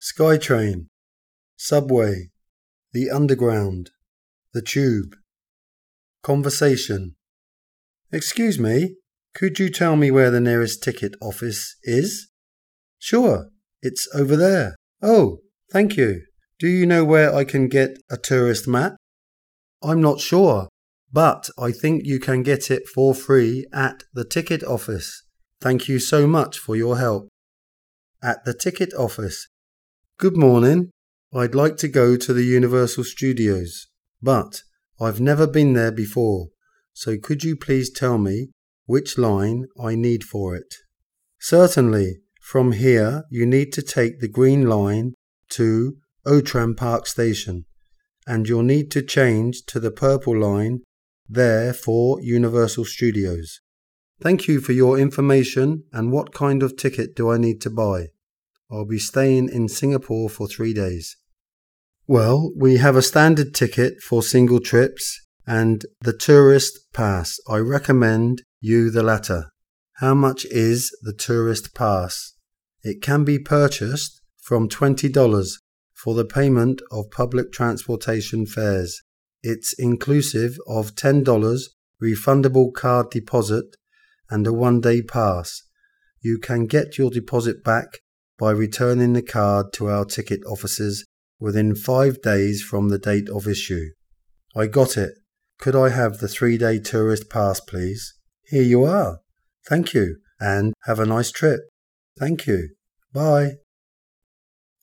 Skytrain, Subway, the Underground, the Tube. Conversation. Excuse me, could you tell me where the nearest ticket office is? Sure, it's over there. Oh, thank you. Do you know where I can get a tourist map? I'm not sure, but I think you can get it for free at the ticket office. Thank you so much for your help. At the ticket office. Good morning. I'd like to go to the Universal Studios, but I've never been there before, so could you please tell me which line I need for it? Certainly. From here, you need to take the green line to Outram Park Station, and you'll need to change to the purple line there for Universal Studios. Thank you for your information and what kind of ticket do I need to buy? I'll be staying in Singapore for three days. Well, we have a standard ticket for single trips and the tourist pass. I recommend you the latter. How much is the tourist pass? It can be purchased from $20 for the payment of public transportation fares. It's inclusive of $10 refundable card deposit and a one day pass. You can get your deposit back by returning the card to our ticket offices within five days from the date of issue. I got it. Could I have the three day tourist pass, please? Here you are. Thank you, and have a nice trip. Thank you. Bye.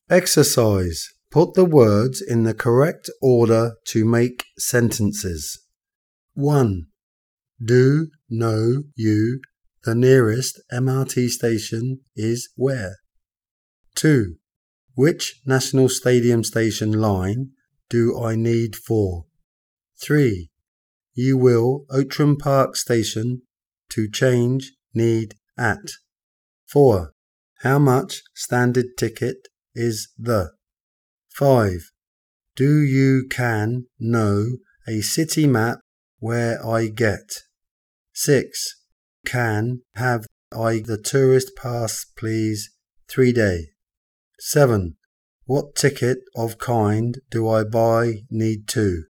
Exercise. Put the words in the correct order to make sentences. 1. Do, know, you, the nearest MRT station is where? 2. Which National Stadium station line do I need for? 3. You will Outram Park Station to change need at. 4. How much standard ticket is the? 5. Do you can know a city map where I get? 6. Can have I the tourist pass please 3 day? 7. What ticket of kind do I buy need to?